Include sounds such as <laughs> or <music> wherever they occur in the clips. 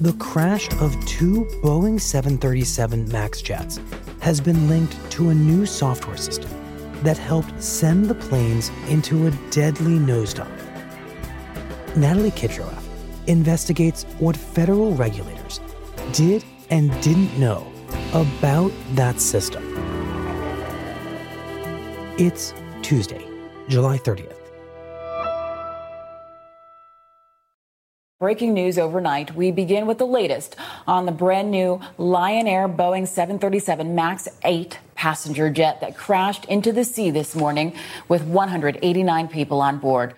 The crash of two Boeing 737 MAX jets has been linked to a new software system that helped send the planes into a deadly nosedive. Natalie Kitroeff investigates what federal regulators did and didn't know about that system. It's Tuesday, July 30th. Breaking news overnight. We begin with the latest on the brand new Lion Air Boeing 737 MAX 8 passenger jet that crashed into the sea this morning with 189 people on board.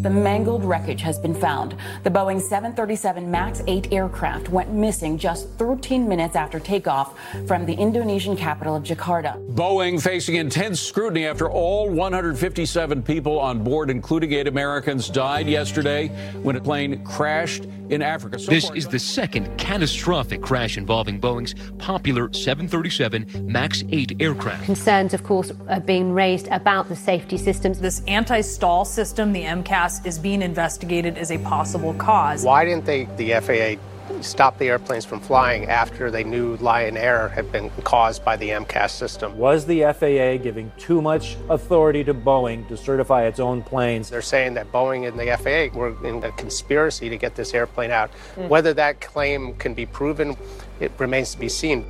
The mangled wreckage has been found. The Boeing 737 MAX 8 aircraft went missing just 13 minutes after takeoff from the Indonesian capital of Jakarta. Boeing facing intense scrutiny after all 157 people on board, including eight Americans, died yesterday when a plane crashed in Africa. So this is the second catastrophic crash involving Boeing's popular 737 MAX 8 aircraft. Concerns, of course, are being raised about the safety systems. This anti stall system, the MCAS, is being investigated as a possible cause. Why didn't they, the FAA stop the airplanes from flying after they knew Lion Air had been caused by the MCAS system. Was the FAA giving too much authority to Boeing to certify its own planes? They're saying that Boeing and the FAA were in a conspiracy to get this airplane out. Mm. Whether that claim can be proven, it remains to be seen.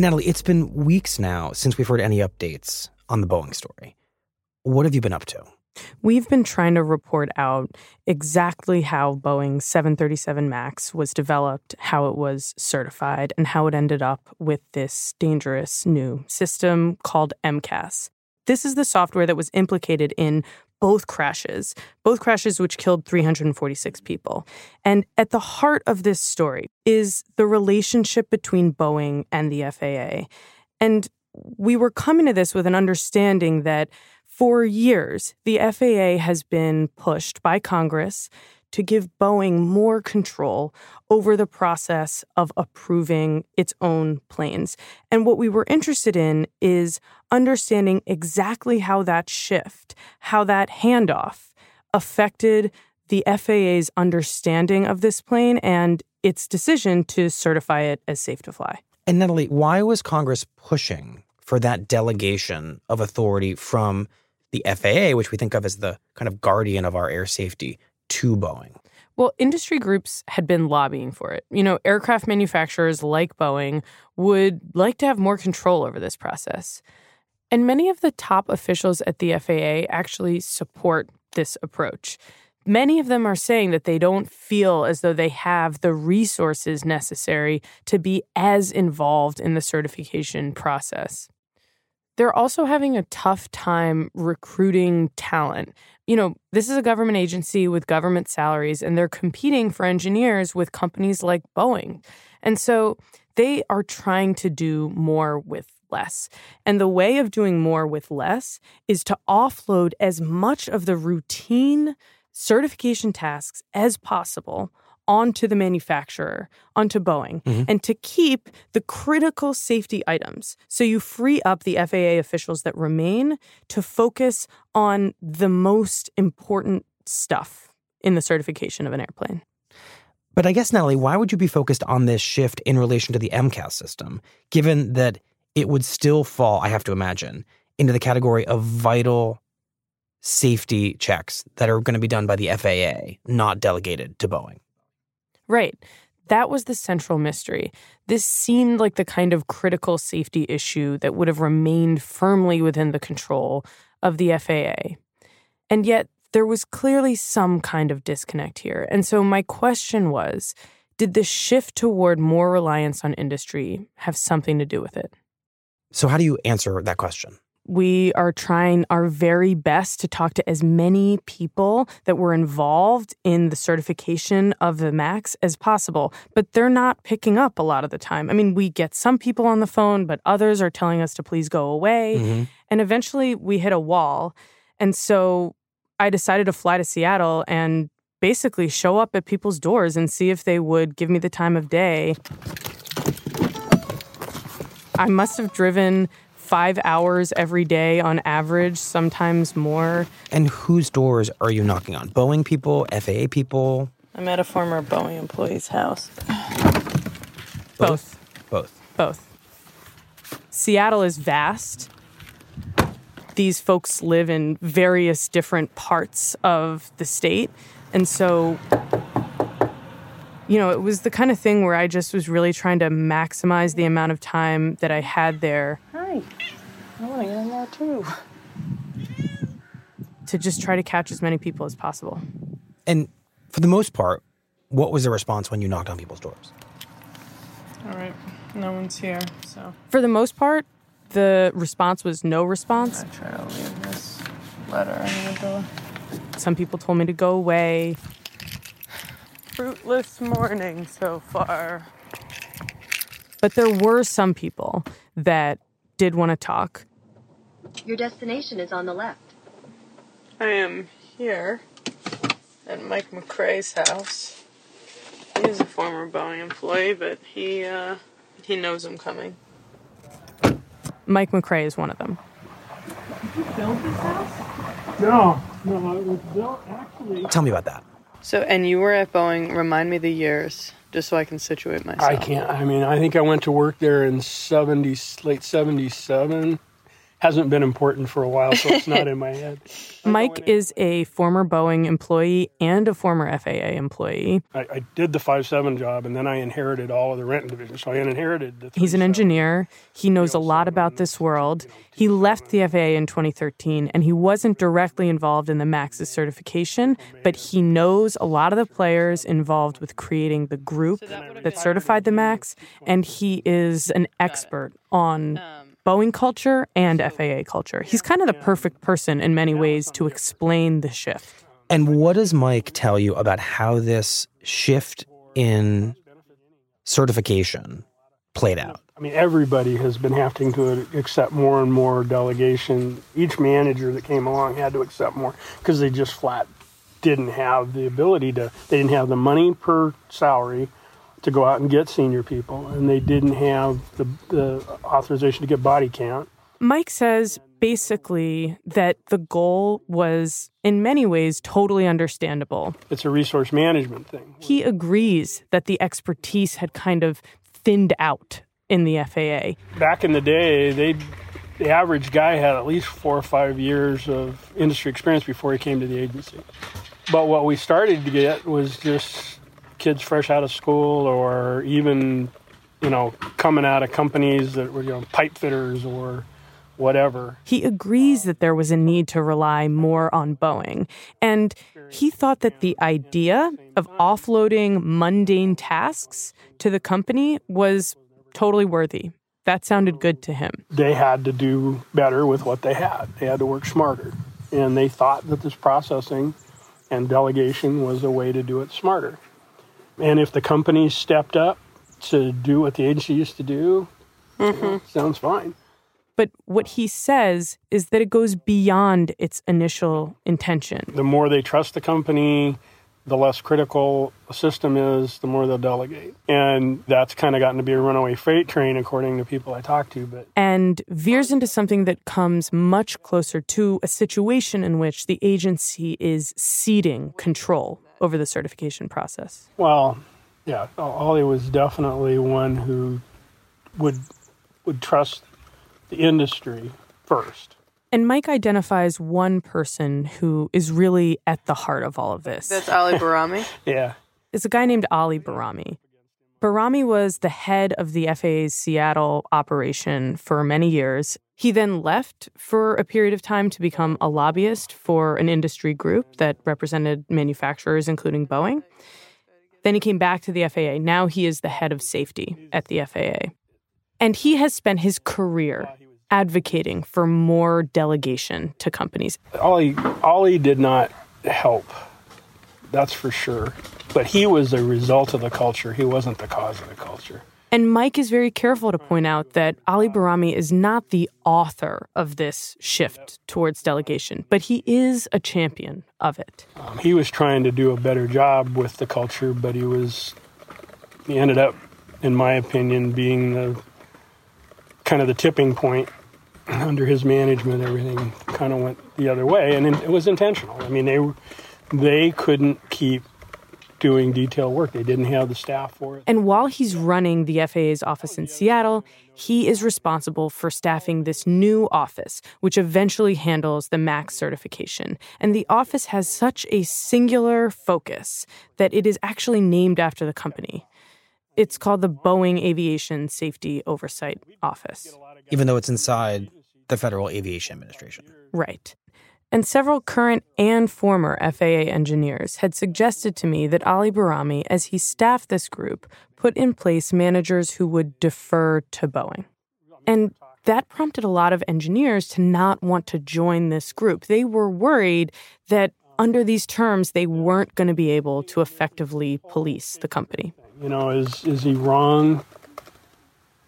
Natalie, it's been weeks now since we've heard any updates on the Boeing story. What have you been up to? We've been trying to report out exactly how Boeing 737 MAX was developed, how it was certified, and how it ended up with this dangerous new system called MCAS. This is the software that was implicated in both crashes, both crashes which killed 346 people. And at the heart of this story is the relationship between Boeing and the FAA. And we were coming to this with an understanding that for years, the FAA has been pushed by Congress to give Boeing more control over the process of approving its own planes. And what we were interested in is understanding exactly how that shift, how that handoff affected the FAA's understanding of this plane and its decision to certify it as safe to fly. And Natalie, why was Congress pushing for that delegation of authority from the FAA, which we think of as the kind of guardian of our air safety, to Boeing? Well, industry groups had been lobbying for it. You know, aircraft manufacturers like Boeing would like to have more control over this process. And many of the top officials at the FAA actually support this approach. Many of them are saying that they don't feel as though they have the resources necessary to be as involved in the certification process. They're also having a tough time recruiting talent. You know, this is a government agency with government salaries, and they're competing for engineers with companies like Boeing. And so they are trying to do more with less. And the way of doing more with less is to offload as much of the routine certification tasks as possible onto the manufacturer, onto Boeing, mm-hmm. and to keep the critical safety items. So you free up the FAA officials that remain to focus on the most important stuff in the certification of an airplane. But I guess, Natalie, why would you be focused on this shift in relation to the MCAS system, given that it would still fall, I have to imagine, into the category of vital safety checks that are going to be done by the FAA, not delegated to Boeing? Right. That was the central mystery. This seemed like the kind of critical safety issue that would have remained firmly within the control of the FAA. And yet, there was clearly some kind of disconnect here. And so, my question was did the shift toward more reliance on industry have something to do with it? So, how do you answer that question? We are trying our very best to talk to as many people that were involved in the certification of the MAX as possible, but they're not picking up a lot of the time. I mean, we get some people on the phone, but others are telling us to please go away. Mm-hmm. And eventually we hit a wall. And so I decided to fly to Seattle and basically show up at people's doors and see if they would give me the time of day. I must have driven five hours every day on average, sometimes more. And whose doors are you knocking on? Boeing people, FAA people? I'm at a former Boeing employee's house. Both. Both. Both. Seattle is vast these folks live in various different parts of the state. And so, you know, it was the kind of thing where I just was really trying to maximize the amount of time that I had there. Hi. I want to get in there too. To just try to catch as many people as possible. And for the most part, what was the response when you knocked on people's doors? All right. No one's here, so. For the most part, the response was no response. I try to leave this letter in the door. Some people told me to go away. Fruitless morning so far. But there were some people that did want to talk. Your destination is on the left. I am here at Mike McCrae's house. He's a former Boeing employee, but he uh, he knows I'm coming. Mike McCrae is one of them. Did you build this house? No, no, it was built actually. Tell me about that. So, and you were at Boeing. Remind me the years, just so I can situate myself. I can't. I mean, I think I went to work there in seventy, late seventy-seven hasn't been important for a while, so it's not in my <laughs> head. Mike is a former Boeing employee and a former FAA employee. I, I did the five seven job, and then I inherited all of the Renton division. So I inherited the. He's an engineer. He knows a lot about this world. He left the FAA in 2013, and he wasn't directly involved in the MAX's certification, oh, but he knows a lot of the players involved with creating the group that certified the MAX, and he is an expert on um, Boeing culture and FAA culture. He's kind of the perfect person in many ways to explain the shift. And what does Mike tell you about how this shift in certification played out? I mean, everybody has been having to accept more and more delegation. Each manager that came along had to accept more because they just flat didn't have the ability to, they didn't have the money per salary to go out and get senior people, and they didn't have the, the authorization to get body count. Mike says basically that the goal was, in many ways, totally understandable. It's a resource management thing. He agrees that the expertise had kind of thinned out in the FAA. Back in the day, they the average guy had at least four or five years of industry experience before he came to the agency. But what we started to get was just kids fresh out of school or even you know coming out of companies that were you know pipe fitters or whatever. He agrees that there was a need to rely more on Boeing. And he thought that the idea of offloading mundane tasks to the company was totally worthy. That sounded good to him. They had to do better with what they had, they had to work smarter. And they thought that this processing and delegation was a way to do it smarter. And if the company stepped up to do what the agency used to do, mm-hmm. you sounds fine. But what he says is that it goes beyond its initial intention. The more they trust the company, the less critical a system is, the more they'll delegate. And that's kind of gotten to be a runaway freight train, according to people I talk to. But and veers into something that comes much closer to a situation in which the agency is ceding control over the certification process. Well, yeah, Ollie was definitely one who would would trust the industry first. And Mike identifies one person who is really at the heart of all of this. That's Ali Bahrami. <laughs> yeah. It's a guy named Ali Bahrami. Bahrami was the head of the FAA's Seattle operation for many years. He then left for a period of time to become a lobbyist for an industry group that represented manufacturers, including Boeing. Then he came back to the FAA. Now he is the head of safety at the FAA. And he has spent his career advocating for more delegation to companies. Ollie, Ollie did not help, that's for sure. But he was a result of the culture. He wasn't the cause of the culture. And Mike is very careful to point out that Ali Bahrami is not the author of this shift towards delegation, but he is a champion of it. Um, he was trying to do a better job with the culture, but he was, he ended up, in my opinion, being the kind of the tipping point <clears throat> under his management. Everything kind of went the other way, and it was intentional. I mean, they they couldn't keep doing detail work. They didn't have the staff for it. And while he's running the FAA's office in Seattle, he is responsible for staffing this new office, which eventually handles the MAX certification. And the office has such a singular focus that it is actually named after the company. It's called the Boeing Aviation Safety Oversight Office. Even though it's inside the Federal Aviation Administration. Right. And several current and former FAA engineers had suggested to me that Ali Bahrami, as he staffed this group, put in place managers who would defer to Boeing. And that prompted a lot of engineers to not want to join this group. They were worried that under these terms, they weren't going to be able to effectively police the company. You know, is, is he wrong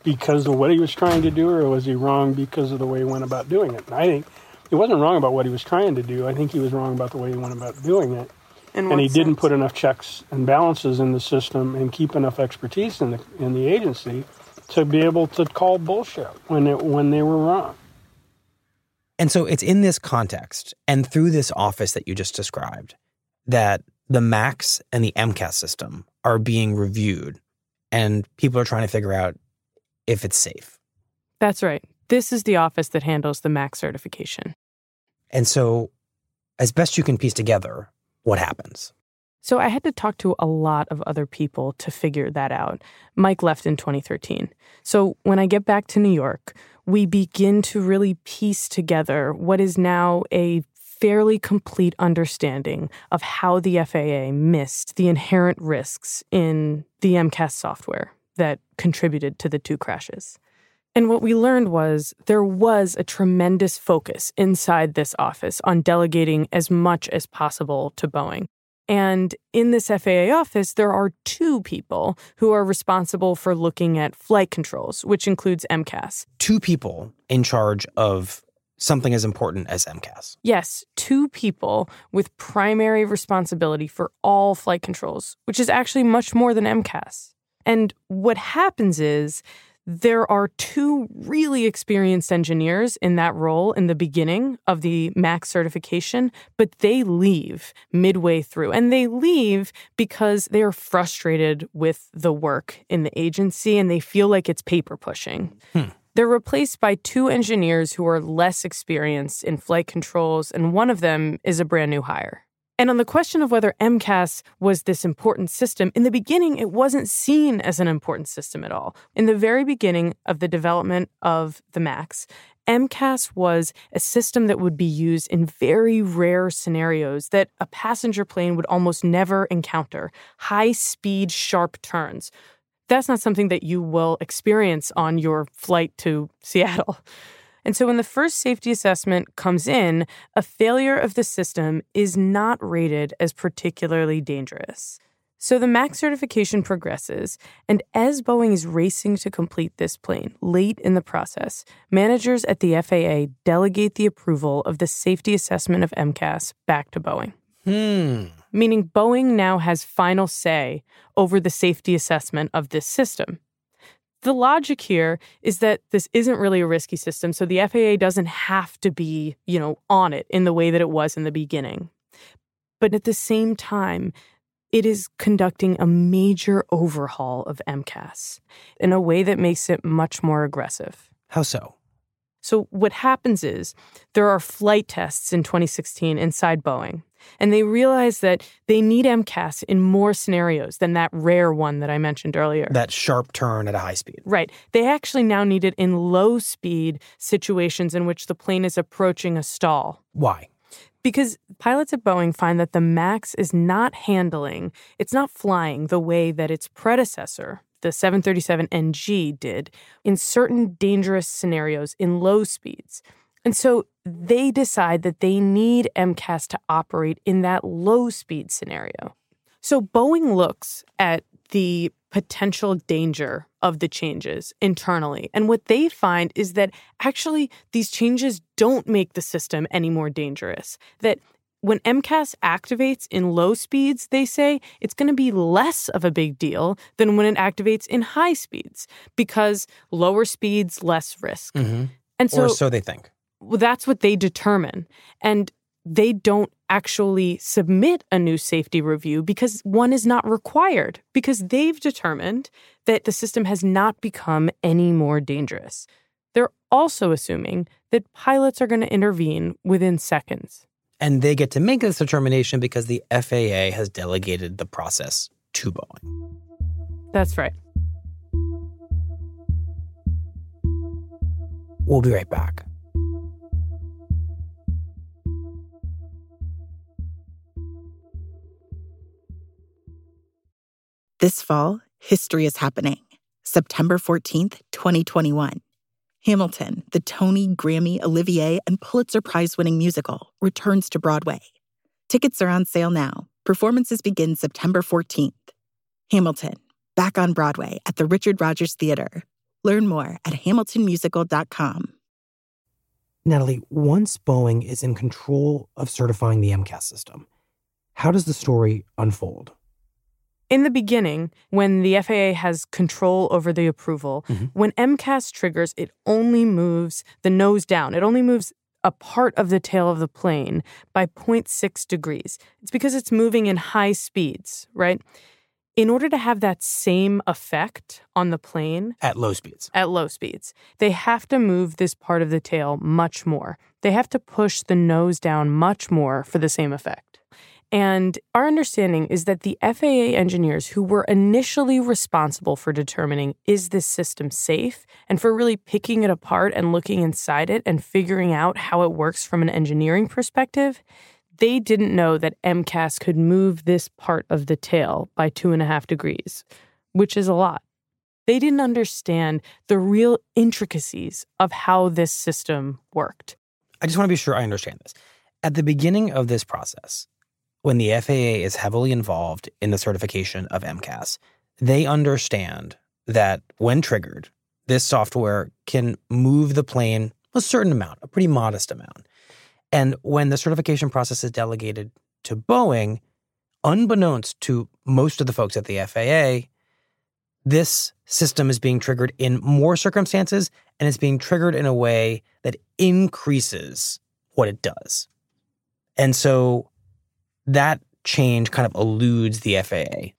because of what he was trying to do, or was he wrong because of the way he went about doing it? And I think he wasn't wrong about what he was trying to do. I think he was wrong about the way he went about doing it. In and he what didn't put enough checks and balances in the system and keep enough expertise in the in the agency to be able to call bullshit when it when they were wrong. And so it's in this context and through this office that you just described that the MAX and the MCAS system are being reviewed and people are trying to figure out if it's safe. That's right. This is the office that handles the MAX certification. And so, as best you can piece together, what happens? So I had to talk to a lot of other people to figure that out. Mike left in 2013. So when I get back to New York, we begin to really piece together what is now a fairly complete understanding of how the FAA missed the inherent risks in the MCAS software that contributed to the two crashes. And what we learned was there was a tremendous focus inside this office on delegating as much as possible to Boeing. And in this FAA office, there are two people who are responsible for looking at flight controls, which includes MCAS. Two people in charge of something as important as MCAS. Yes, two people with primary responsibility for all flight controls, which is actually much more than MCAS. And what happens is there are two really experienced engineers in that role in the beginning of the MAX certification, but they leave midway through. And they leave because they are frustrated with the work in the agency and they feel like it's paper pushing. Hmm. They're replaced by two engineers who are less experienced in flight controls, and one of them is a brand new hire. And on the question of whether MCAS was this important system, in the beginning, it wasn't seen as an important system at all. In the very beginning of the development of the MAX, MCAS was a system that would be used in very rare scenarios that a passenger plane would almost never encounter high speed, sharp turns. That's not something that you will experience on your flight to Seattle. And so when the first safety assessment comes in, a failure of the system is not rated as particularly dangerous. So the MAX certification progresses, and as Boeing is racing to complete this plane late in the process, managers at the FAA delegate the approval of the safety assessment of MCAS back to Boeing. Hmm. Meaning Boeing now has final say over the safety assessment of this system. The logic here is that this isn't really a risky system, so the FAA doesn't have to be, you know, on it in the way that it was in the beginning. But at the same time, it is conducting a major overhaul of MCAS in a way that makes it much more aggressive. How so? So, what happens is there are flight tests in 2016 inside Boeing, and they realize that they need MCAS in more scenarios than that rare one that I mentioned earlier. That sharp turn at a high speed. Right. They actually now need it in low speed situations in which the plane is approaching a stall. Why? Because pilots at Boeing find that the MAX is not handling, it's not flying the way that its predecessor, the 737NG, did in certain dangerous scenarios in low speeds. And so they decide that they need MCAS to operate in that low speed scenario. So Boeing looks at the potential danger of the changes internally. And what they find is that actually these changes don't make the system any more dangerous. That when MCAS activates in low speeds, they say it's going to be less of a big deal than when it activates in high speeds because lower speeds, less risk. Mm-hmm. And so, or so they think. Well, that's what they determine. And they don't actually submit a new safety review because one is not required because they've determined that the system has not become any more dangerous. They're also assuming that pilots are going to intervene within seconds. And they get to make this determination because the FAA has delegated the process to Boeing. That's right. We'll be right back. This fall, history is happening. September 14th, 2021. Hamilton, the Tony, Grammy, Olivier, and Pulitzer Prize winning musical, returns to Broadway. Tickets are on sale now. Performances begin September 14th. Hamilton, back on Broadway at the Richard Rodgers Theater. Learn more at hamiltonmusical.com. Natalie, once Boeing is in control of certifying the MCAS system, how does the story unfold? In the beginning, when the FAA has control over the approval, Mm-hmm. when MCAS triggers, it only moves the nose down. It only moves a part of the tail of the plane by 0.6 degrees. It's because it's moving in high speeds, right? In order to have that same effect on the plane At low speeds. at low speeds, they have to move this part of the tail much more. They have to push the nose down much more for the same effect. And our understanding is that the FAA engineers who were initially responsible for determining is this system safe and for really picking it apart and looking inside it and figuring out how it works from an engineering perspective, they didn't know that MCAS could move this part of the tail by two and a half degrees, which is a lot. They didn't understand the real intricacies of how this system worked. I just want to be sure I understand this. At the beginning of this process, when the FAA is heavily involved in the certification of MCAS, they understand that when triggered, this software can move the plane a certain amount, a pretty modest amount. And when the certification process is delegated to Boeing, unbeknownst to most of the folks at the FAA, this system is being triggered in more circumstances and it's being triggered in a way that increases what it does. And so that change kind of eludes the FAA.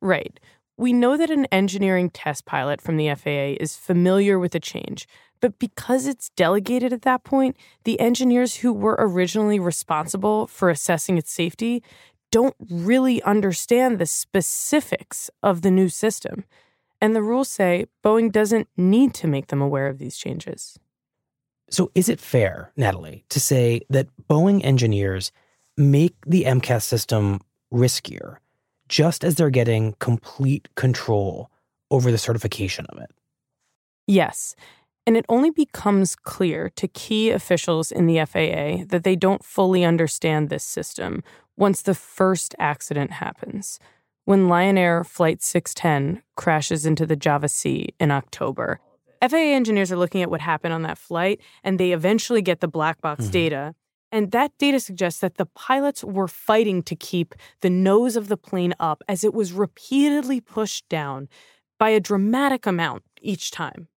Right. We know that an engineering test pilot from the FAA is familiar with the change, but because it's delegated at that point, the engineers who were originally responsible for assessing its safety don't really understand the specifics of the new system. And the rules say Boeing doesn't need to make them aware of these changes. So, is it fair, Natalie, to say that Boeing engineers make the MCAS system riskier just as they're getting complete control over the certification of it? Yes. And it only becomes clear to key officials in the FAA that they don't fully understand this system once the first accident happens. When Lion Air Flight 610 crashes into the Java Sea in October, FAA engineers are looking at what happened on that flight and they eventually get the black box Mhm. data. And that data suggests that the pilots were fighting to keep the nose of the plane up as it was repeatedly pushed down by a dramatic amount each time.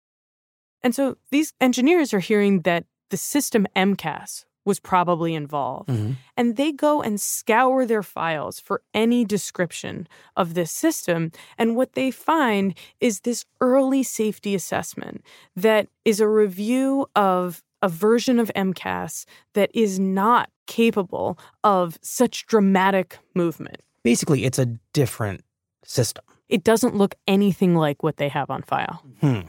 And so these engineers are hearing that the system MCAS was probably involved. Mhm. And they go and scour their files for any description of this system. And what they find is this early safety assessment that is a review of a version of MCAS that is not capable of such dramatic movement. Basically, it's a different system. It doesn't look anything like what they have on file. Hmm.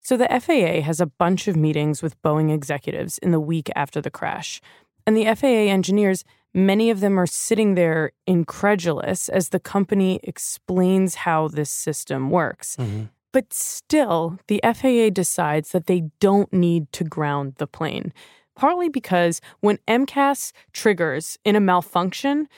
So the FAA has a bunch of meetings with Boeing executives in the week after the crash. And the FAA engineers, many of them are sitting there incredulous as the company explains how this system works. But still, the FAA decides that they don't need to ground the plane, partly because when MCAS triggers in a malfunction,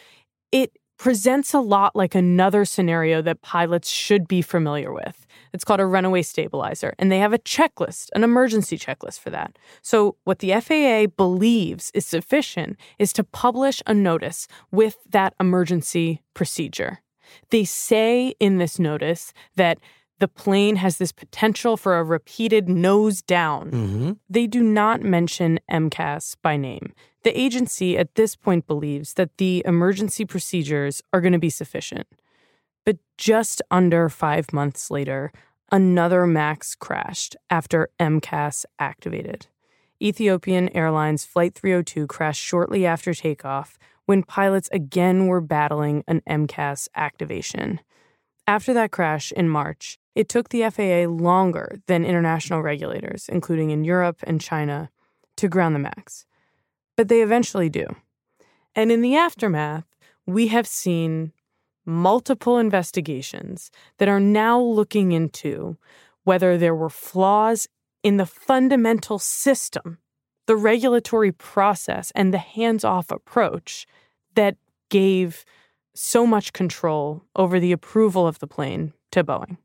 it presents a lot like another scenario that pilots should be familiar with. It's called a runaway stabilizer, and they have a checklist, an emergency checklist for that. So, what the FAA believes is sufficient is to publish a notice with that emergency procedure. They say in this notice that the plane has this potential for a repeated nose down. Mm-hmm. They do not mention MCAS by name. The agency at this point believes that the emergency procedures are going to be sufficient. But just under five months later, another MAX crashed after MCAS activated. Ethiopian Airlines Flight 302 crashed shortly after takeoff when pilots again were battling an MCAS activation. After that crash in March, it took the FAA longer than international regulators, including in Europe and China, to ground the MAX. But they eventually do. And in the aftermath, we have seen multiple investigations that are now looking into whether there were flaws in the fundamental system, the regulatory process, and the hands off approach that gave so much control over the approval of the plane to Boeing.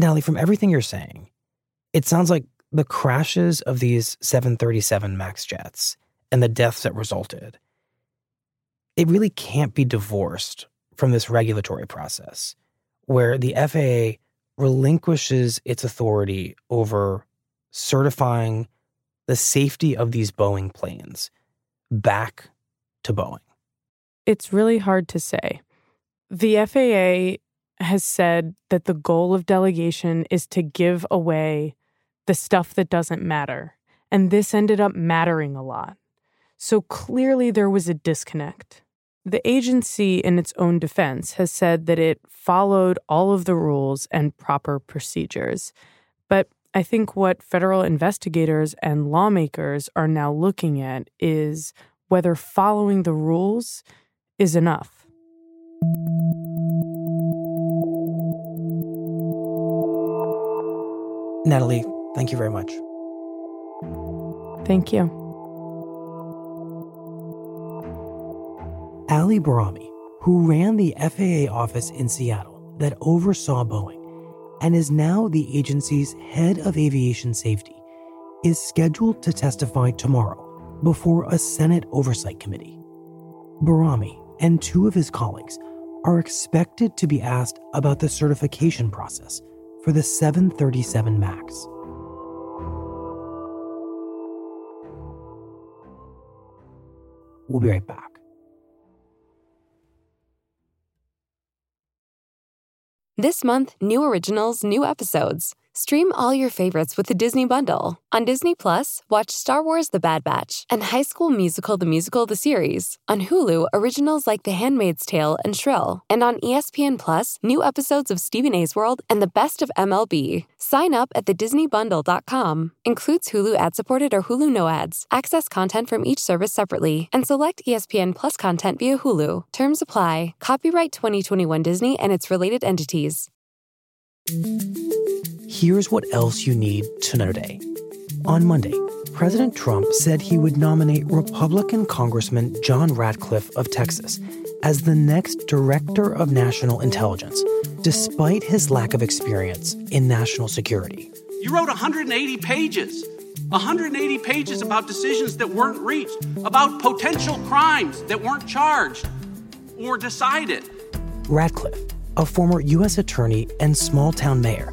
Natalie, from everything you're saying, it sounds like the crashes of these 737 MAX jets and the deaths that resulted, it really can't be divorced from this regulatory process where the FAA relinquishes its authority over certifying the safety of these Boeing planes back to Boeing. It's really hard to say. The FAA has said that the goal of delegation is to give away the stuff that doesn't matter. And this ended up mattering a lot. So clearly there was a disconnect. The agency, in its own defense, has said that it followed all of the rules and proper procedures. But I think what federal investigators and lawmakers are now looking at is whether following the rules is enough. Natalie, thank you very much. Thank you. Ali Bahrami, who ran the FAA office in Seattle that oversaw Boeing and is now the agency's head of aviation safety, is scheduled to testify tomorrow before a Senate Oversight Committee. Bahrami and two of his colleagues are expected to be asked about the certification process for the 737 MAX. We'll be right back. This month, new originals, new episodes. Stream all your favorites with the Disney Bundle. On Disney Plus, watch Star Wars The Bad Batch and High School Musical The Musical The Series. On Hulu, originals like The Handmaid's Tale and Shrill. And on ESPN Plus, new episodes of Stephen A's World and the best of MLB. Sign up at thedisneybundle.com. Includes Hulu ad-supported or Hulu no ads. Access content from each service separately and select ESPN Plus content via Hulu. Terms apply. Copyright 2021 Disney and its related entities. Here's what else you need to know today. On Monday, President Trump said he would nominate Republican Congressman John Ratcliffe of Texas as the next Director of National Intelligence, despite his lack of experience in national security. You wrote 180 pages. 180 pages about decisions that weren't reached, about potential crimes that weren't charged or decided. Ratcliffe, a former U.S. attorney and small town mayor,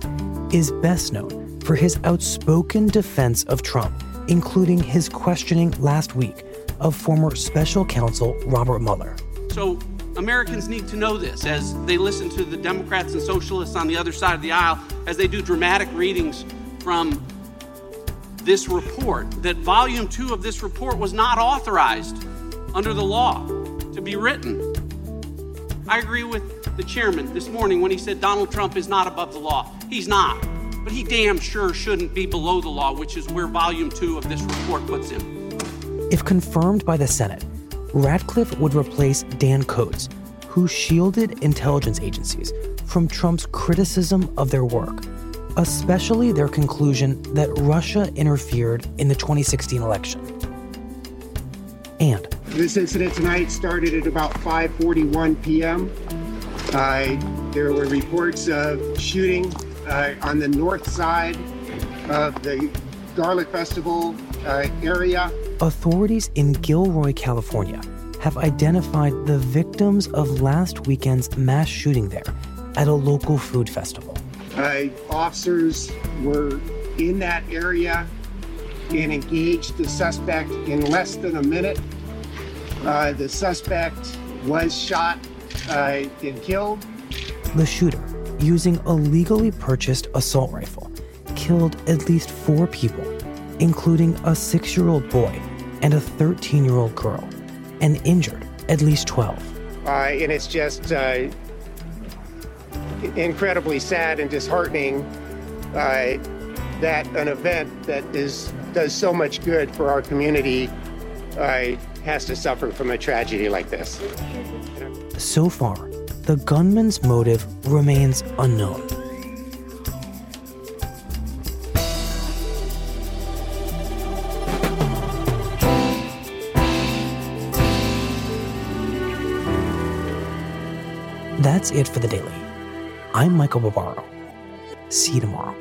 is best known for his outspoken defense of Trump including his questioning last week of former special counsel Robert Mueller. So Americans need to know this as they listen to the Democrats and socialists on the other side of the aisle as they do dramatic readings from this report that volume two of this report was not authorized under the law to be written. I agree with the chairman this morning when he said Donald Trump is not above the law. He's not. But he damn sure shouldn't be below the law, which is where volume two of this report puts him. If confirmed by the Senate, Ratcliffe would replace Dan Coats, who shielded intelligence agencies from Trump's criticism of their work, especially their conclusion that Russia interfered in the 2016 election. And this incident tonight started at about 5:41 p.m. Uh, there were reports of shooting uh, on the north side of the Garlic Festival uh, area. Authorities in Gilroy, California, have identified the victims of last weekend's mass shooting there at a local food festival. Uh, officers were in that area and engaged the suspect in less than a minute. Uh, the suspect was shot uh, and killed. The shooter, using a legally purchased assault rifle, killed at least four people, including a six year old boy and a 13 year old girl, and injured at least 12. Uh, and it's just uh, incredibly sad and disheartening uh, that an event that is does so much good for our community uh, has to suffer from a tragedy like this. So far, the gunman's motive remains unknown. That's it for the daily. I'm Michael Barbaro. See you tomorrow.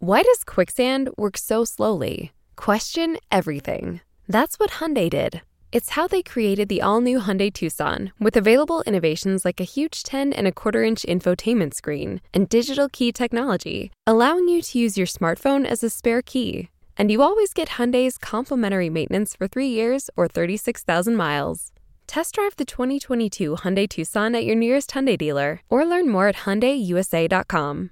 Why does quicksand work so slowly? Question everything. That's what Hyundai did. It's how they created the all new Hyundai Tucson with available innovations like a huge 10 and a quarter inch infotainment screen and digital key technology, allowing you to use your smartphone as a spare key. And you always get Hyundai's complimentary maintenance for three years or 36,000 miles. Test drive the 2022 Hyundai Tucson at your nearest Hyundai dealer or learn more at HyundaiUSA.com.